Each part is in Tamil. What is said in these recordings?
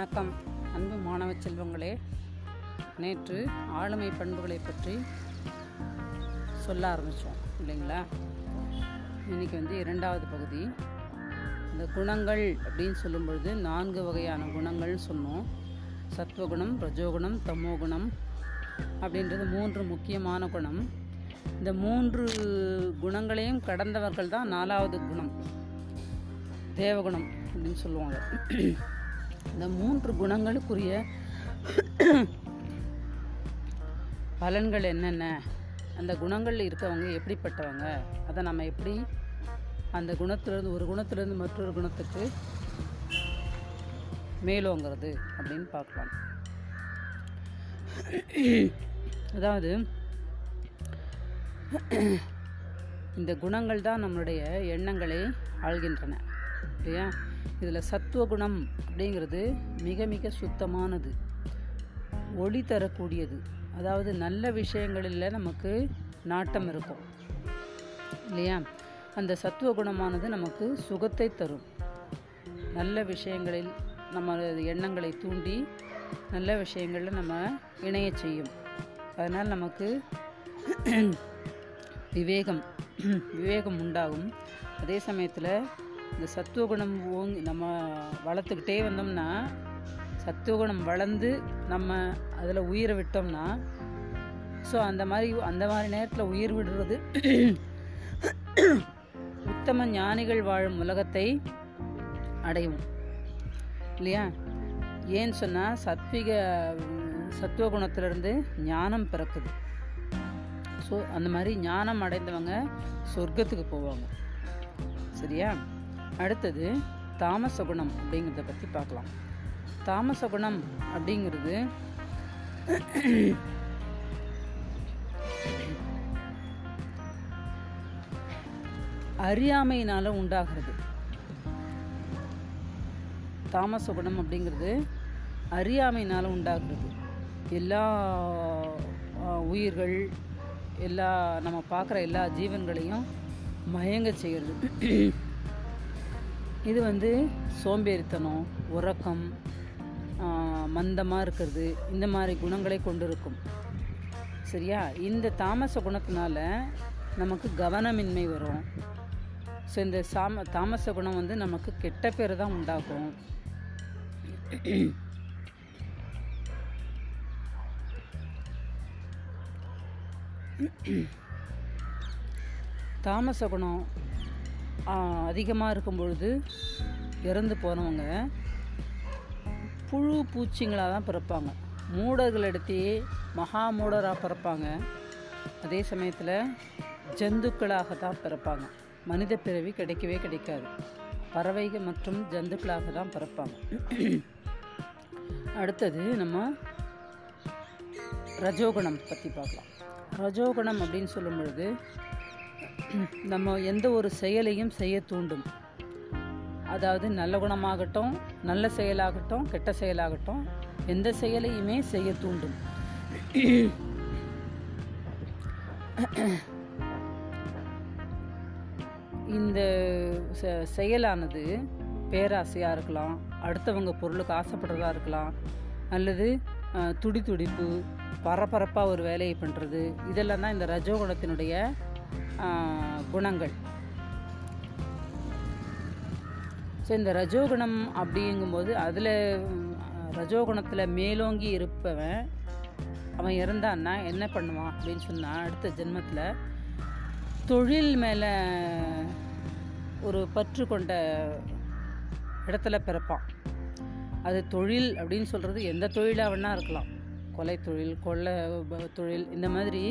வணக்கம். அன்பு மாணவ செல்வங்களே நேற்று ஆளுமை பண்புகளை பற்றி சொல்ல ஆரம்பித்தோம் இல்லைங்களா? இன்னைக்கு வந்து இரண்டாவது பகுதி. இந்த குணங்கள் அப்படின்னு சொல்லும்பொழுது நான்கு வகையான குணங்கள்னு சொன்னோம். சத்வகுணம் ரஜோகுணம் தமோகுணம் அப்படின்றது மூன்று முக்கியமான குணம். இந்த மூன்று குணங்களையும் கடந்தவர்கள் தான் நாலாவது குணம். தேவகுணம் அப்படின்னு சொல்லுவாங்க. இந்த மூன்று குணங்களுக்குரிய பலன்கள் என்னென்ன? அந்த குணங்களில் இருக்கவங்க எப்படிப்பட்டவங்க? அதை நம்ம எப்படி அந்த குணத்திலிருந்து ஒரு குணத்திலிருந்து மற்றொரு குணத்துக்கு மேலோங்கிறது அப்படின்னு பார்க்கலாம். அதாவது இந்த குணங்கள் தான் நம்மளுடைய எண்ணங்களை ஆள்கின்றன இல்லையா? இதில் சத்துவ குணம் அப்படிங்கிறது மிக மிக சுத்தமானது. ஒளி தரக்கூடியது. அதாவது நல்ல விஷயங்களில் நமக்கு நாட்டம் இருக்கும். இல்லையா? அந்த சத்துவ குணமானது நமக்கு சுகத்தை தரும். நல்ல விஷயங்களில் நம்ம எண்ணங்களை தூண்டி நல்ல விஷயங்களில் நம்ம இணைய செய்யும். அதனால் நமக்கு விவேகம் விவேகம் உண்டாகும். அதே சமயத்தில் இந்த சத்துவகுணம் ஓங்கி நம்ம வளர்த்துக்கிட்டே வந்தோம்னா சத்துவகுணம் வளர்ந்து நம்ம அதில் உயிரை விட்டோம்னா ஸோ அந்த மாதிரி அந்த மாதிரி நேரத்தில் உயிர் விடுறது உத்தம ஞானிகள் வாழும் உலகத்தை அடையும். இல்லையா? ஏன்னு சொன்னால் சத்விக சத்துவகுணத்திலிருந்து ஞானம் பிறக்குது. ஸோ அந்த மாதிரி ஞானம் அடைந்தவங்க சொர்க்கத்துக்கு போவாங்க. சரியா? அடுத்தது தாமச குணம் அப்படிங்கிறத பற்றி பார்க்கலாம். தாமச குணம் அப்படிங்கிறது அறியாமையினால் உண்டாகிறது. தாமச குணம் அப்படிங்கிறது அறியாமையினால் உண்டாகிறது. எல்லா உயிர்கள் எல்லா நம்ம பார்க்குற எல்லா ஜீவன்களையும் மயங்க செய்கிறது. இது வந்து சோம்பேறித்தனம் உறக்கம் மந்தமாக இருக்கிறது இந்த மாதிரி குணங்களை கொண்டு இருக்கும் சரியா? இந்த தாமச குணத்தினால நமக்கு கவனமின்மை வரும். ஸோ இந்த சாம தாமச குணம் வந்து நமக்கு கெட்ட பேர் தான் உண்டாக்கும். தாமச குணம் அதிகமாக இருக்கும் பொழுது இறந்து போனவங்க புழு பூச்சிங்களாக தான் பிறப்பாங்க. மூடர்கள் எடுத்தே மகா மூடராக பிறப்பாங்க. அதே சமயத்தில் ஜந்துக்களாக தான் பிறப்பாங்க. மனித பிறவி கிடைக்கவே கிடைக்காது. பறவைகள் மற்றும் ஜந்துக்களாக தான் பிறப்பாங்க. அடுத்தது நம்ம ரஜோகுணம் பற்றி பார்க்கலாம். ரஜோகுணம் அப்படின்னு சொல்லும் பொழுது நம்ம எந்த ஒரு செயலையும் செய்ய தூண்டும். அதாவது நல்ல குணமாகட்டும் நல்ல செயலாகட்டும் கெட்ட செயலாகட்டும் எந்த செயலையுமே செய்ய தூண்டும். இந்த செயலானது பேராசையாக இருக்கலாம் அடுத்தவங்க பொருளுக்கு ஆசைப்படுறதா இருக்கலாம் அல்லது துடி துடிப்பு பரபரப்பாக ஒரு வேலையை பண்ணுறது இதெல்லாம் தான் இந்த ரஜோகுணத்தினுடைய குணங்கள். ஸோ இந்த ரஜோகுணம் அப்படிங்கும்போது அதில் ரஜோகுணத்தில் மேலோங்கி இருப்பவன் அவன் இறந்தான்னா என்ன பண்ணுவான் அப்படின்னு சொன்னால் அடுத்த ஜென்மத்தில் தொழில் மேலே ஒரு பற்று கொண்ட இடத்துல பிறப்பான். அது தொழில் அப்படின்னு சொல்கிறது எந்த தொழிலாக வேணா இருக்கலாம். கொலை தொழில் கொள்ளை தொழில் இந்த மாதிரி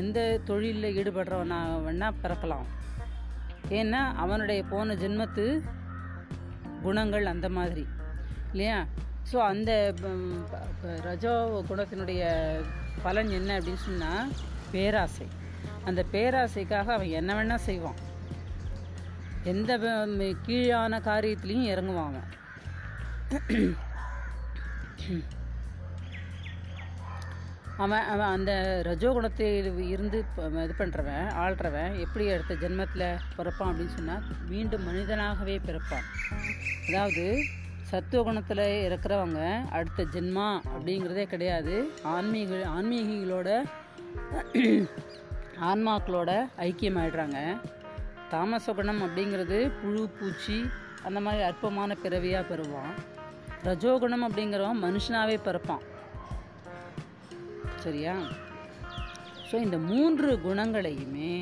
எந்த தொழிலில் ஈடுபடுறவனா வேணால் பிறக்கலாம். ஏன்னா அவனுடைய போன ஜென்மத்து குணங்கள் அந்த மாதிரி. இல்லையா? ஸோ அந்த ரஜோ குணத்தினுடைய பலன் என்ன அப்படின்னு சொன்னால் பேராசை. அந்த பேராசைக்காக அவன் என்ன வேணால் செய்வான். எந்த கீழான காரியத்துலேயும் இறங்குவான் அவன். அவன் அவன் அந்த ரஜோகுணத்தை இருந்து இது பண்ணுறவன் ஆள்றவன் எப்படி அடுத்த ஜென்மத்தில் பிறப்பான் அப்படின்னு சொன்னால் மீண்டும் மனிதனாகவே பிறப்பான். அதாவது சத்துவ குணத்தில் இருக்கிறவங்க அடுத்த ஜென்மா அப்படிங்கிறதே கிடையாது. ஆன்மீக ஆன்மீகிகளோட ஆன்மாக்களோட ஐக்கியமாயிடுறாங்க. தாமச குணம் அப்படிங்கிறது புழு பூச்சி அந்த மாதிரி அற்பமான பிறவியாக பெறுவான். ரஜோகுணம் அப்படிங்கிறவன் மனுஷனாகவே பிறப்பான். சரியா? ஸோ இந்த மூன்று குணங்களையுமே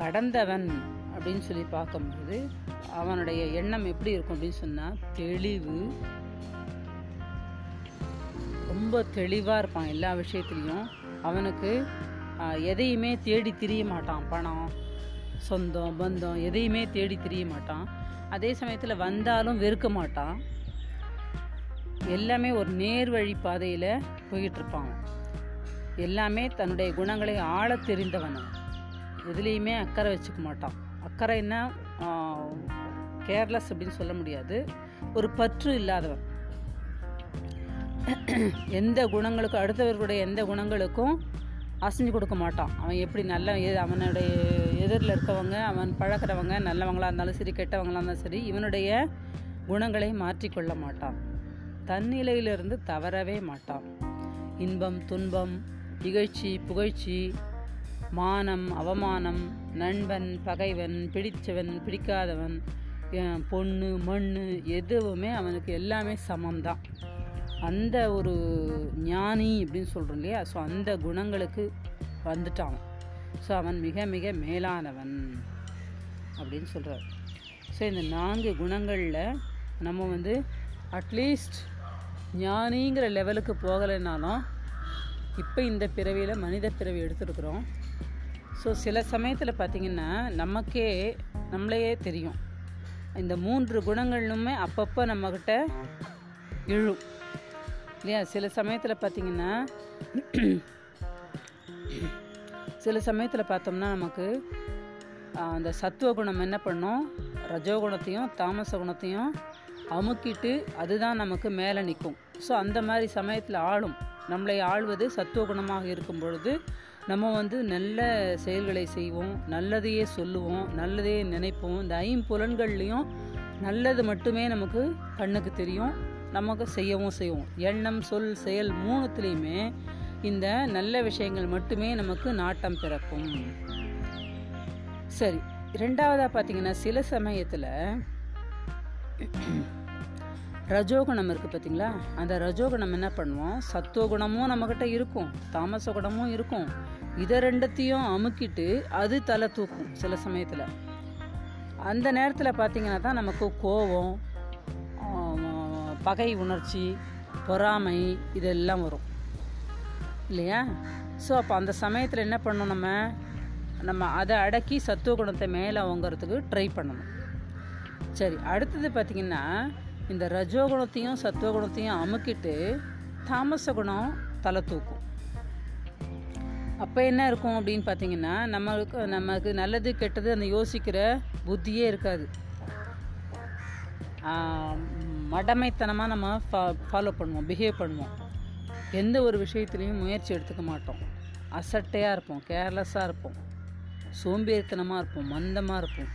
கடந்தவன் அப்படின்னு சொல்லி பார்க்கும்போது அவனுடைய எண்ணம் எப்படி இருக்கும் அப்படின்னு சொன்னால் தெளிவு. ரொம்ப தெளிவாக இருப்பான் எல்லா விஷயத்துலேயும். அவனுக்கு எதையுமே தேடி திரிய மாட்டான். பணம் சொந்தம் பந்தம் எதையுமே தேடி திரிய மாட்டான். அதே சமயத்தில் வந்தாலும் வெறுக்க மாட்டான். எல்லாமே ஒரு நேர்வழி பாதையில் போய்கிட்டு இருப்பான். எல்லாமே தன்னுடைய குணங்களை ஆழ தெரிந்தவன் எதுலேயுமே அக்கறை வச்சுக்க மாட்டான். அக்கறைன்னா கேர்லெஸ் அப்படின்னு சொல்ல முடியாது. ஒரு பற்று இல்லாதவன். எந்த குணங்களுக்கும் அடுத்தவர்களுடைய எந்த குணங்களுக்கும் அசைஞ்சு கொடுக்க மாட்டான். அவன் எப்படி நல்ல எ- அவனுடைய எதிரில் இருக்கவங்க அவன் பழக்கிறவங்க நல்லவங்களாக இருந்தாலும் சரி கெட்டவங்களாக இருந்தாலும் சரி இவனுடைய குணங்களை மாற்றிக்கொள்ள மாட்டான். தன்னிலையிலிருந்து தவறவே மாட்டான். இன்பம் துன்பம் இகழ்ச்சி புகழ்ச்சி மானம் அவமானம் நண்பன் பகைவன் பிடித்தவன் பிடிக்காதவன் பொண்ணு மண் எதுவுமே அவனுக்கு எல்லாமே சமம்தான். அந்த ஒரு ஞானி அப்படின்னு சொல்கிறோம் இல்லையா? ஸோ அந்த குணங்களுக்கு வந்துட்டான் ஸோ அவன் மிக மிக மேலானவன் அப்படின்னு சொல்கிறார் ஸோ இந்த நான்கு குணங்களில் நம்ம வந்து அட்லீஸ்ட் ஞானிங்கிற லெவலுக்கு போகலைனாலும் இப்போ இந்த பிறவியில் மனித பிறவி எடுத்துருக்குறோம். ஸோ சில சமயத்தில் பார்த்திங்கன்னா நமக்கே நம்மளையே தெரியும். இந்த மூன்று குணங்களுமே அப்பப்போ நம்மக்கிட்ட இழும் இல்லையா? சில சமயத்தில் பார்த்திங்கன்னா சில சமயத்தில் பார்த்தோம்னா நமக்கு அந்த சத்துவ குணம் என்ன பண்ணும்? ரஜோகுணத்தையும் தாமச குணத்தையும் அமுக்கிட்டு அதுதான் நமக்கு மேலே நிற்கும் ஸோ அந்த மாதிரி சமயத்தில் ஆளும் நம்மளை ஆள்வது சத்துவ குணமாக இருக்கும் பொழுது நம்ம வந்து நல்ல செயல்களை செய்வோம் நல்லதையே சொல்லுவோம் நல்லதையே நினைப்போம். இந்த ஐம்புலன்கள்லேயும் நல்லது மட்டுமே நமக்கு கண்ணுக்கு தெரியும் நமக்கு செய்யவும் செய்வோம். எண்ணம் சொல் செயல் மூணுத்துலேயுமே இந்த நல்ல விஷயங்கள் மட்டுமே நமக்கு நாட்டம் பிறக்கும். சரி ரெண்டாவதாக பார்த்தீங்கன்னா சில சமயத்தில் ரஜோகுணம் இருக்குது பார்த்தீங்களா அந்த ரஜோகுணம் என்ன பண்ணுவோம்? சத்துவகுணமும் நம்மக்கிட்ட இருக்கும் தாமச குணமும் இருக்கும். இதை ரெண்டத்தையும் அமுக்கிட்டு அது தலை தூக்கும் சில சமயத்தில். அந்த நேரத்தில் பார்த்தீங்கன்னா தான் நமக்கு கோபம் பகை உணர்ச்சி பொறாமை இதெல்லாம் வரும். இல்லையா? ஸோ அப்போ அந்த சமயத்தில் என்ன பண்ணணும் நம்ம? நம்ம அதை அடக்கி சத்துவ குணத்தை மேலே வாங்கிறதுக்கு ட்ரை பண்ணணும். சரி அடுத்தது பார்த்திங்கன்னா இந்த ரஜோகுணத்தையும் சத்துவகுணத்தையும் அமுக்கிட்டு தாமச குணம் தலை தூக்கும். அப்போ என்ன இருக்கும் அப்படின்னு பார்த்தீங்கன்னா நம்மளுக்கு நமக்கு நல்லது கெட்டது அந்த யோசிக்கிற புத்தியே இருக்காது. மடமைத்தனமாக நம்ம ஃபா ஃபாலோ பண்ணுவோம் பிஹேவ் பண்ணுவோம். எந்த ஒரு விஷயத்துலையும் முயற்சி எடுத்துக்க மாட்டோம். அசட்டையாக இருப்போம் கேர்லெஸ்ஸாக இருப்போம். சோம்பேறித்தனமாக இருப்போம் மந்தமாக இருப்போம்.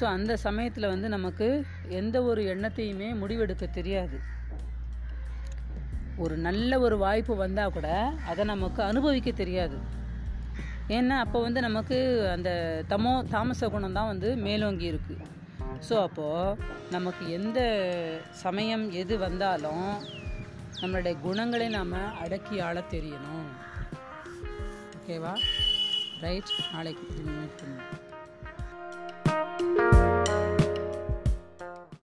ஸோ அந்த சமயத்தில் வந்து நமக்கு எந்த ஒரு எண்ணத்தையுமே முடிவெடுக்க தெரியாது. ஒரு நல்ல ஒரு வாய்ப்பு வந்தால் கூட அதை நமக்கு அனுபவிக்க தெரியாது. ஏன்னா அப்போ வந்து நமக்கு அந்த தமோ தாமச குணம் தான் வந்து மேலோங்கி இருக்கு. ஸோ அப்போது நமக்கு எந்த சமயம் எது வந்தாலும் நம்மளுடைய குணங்களை நாம் அடக்கி ஆள தெரியணும். ஓகேவா ரைட் நாளைக்கு மீட் பண்ணுவோம்.